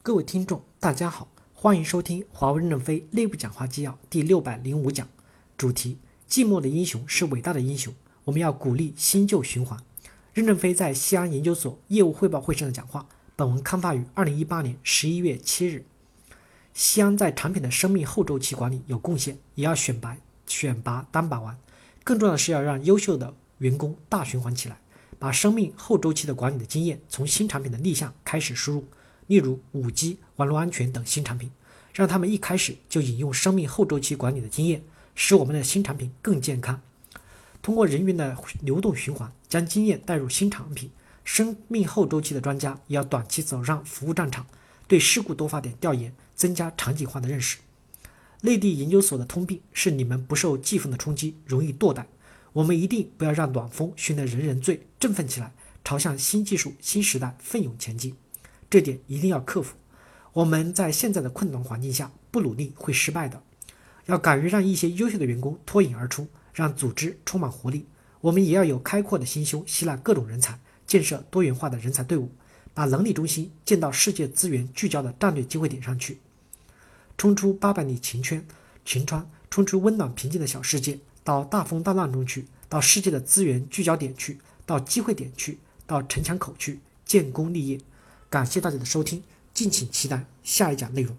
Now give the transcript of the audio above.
各位听众，大家好，欢迎收听华为任正非内部讲话纪要第六百零五讲，主题：寂寞的英雄是伟大的英雄。我们要鼓励新旧循环。任正非在西安研究所业务汇报会上的讲话。本文刊发于二零一八年十一月七日。西安在产品的生命后周期管理有贡献，也要选拔选拔单把玩。更重要的是要让优秀的员工大循环起来，把生命后周期的管理的经验从新产品的立项开始输入。例如五 G、网络安全等新产品，让他们一开始就引用生命后周期管理的经验，使我们的新产品更健康。通过人员的流动循环，将经验带入新产品。生命后周期的专家也要短期走上服务战场，对事故多发点调研，增加场景化的认识。内地研究所的通病是你们不受季风的冲击，容易堕怠。我们一定不要让暖风熏得人人醉，振奋起来，朝向新技术、新时代奋勇前进。这点一定要克服。我们在现在的困难环境下不努力会失败的。要敢于让一些优秀的员工脱颖而出，让组织充满活力。我们也要有开阔的心胸，吸纳各种人才，建设多元化的人才队伍，把能力中心建到世界资源聚焦的战略机会点上去，冲出八百里晴圈晴川，冲出温暖平静的小世界，到大风大浪中去，到世界的资源聚焦点去，到机会点去，到城墙口去建功立业。感谢大家的收听，敬请期待下一讲内容。